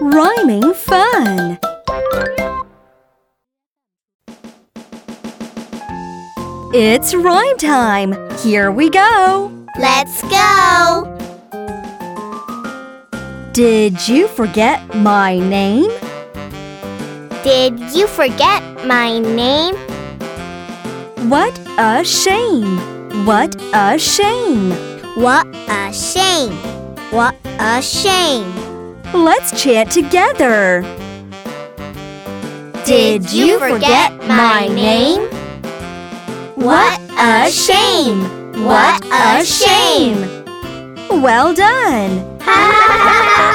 Rhyming fun! It's rhyme time! Here we go! Let's go! Did you forget my name? Did you forget my name? What a shame! What a shame! What a shame! What a shame! Let's chant together! Did you forget my name? What a shame! What a shame! Well done! Ha ha ha!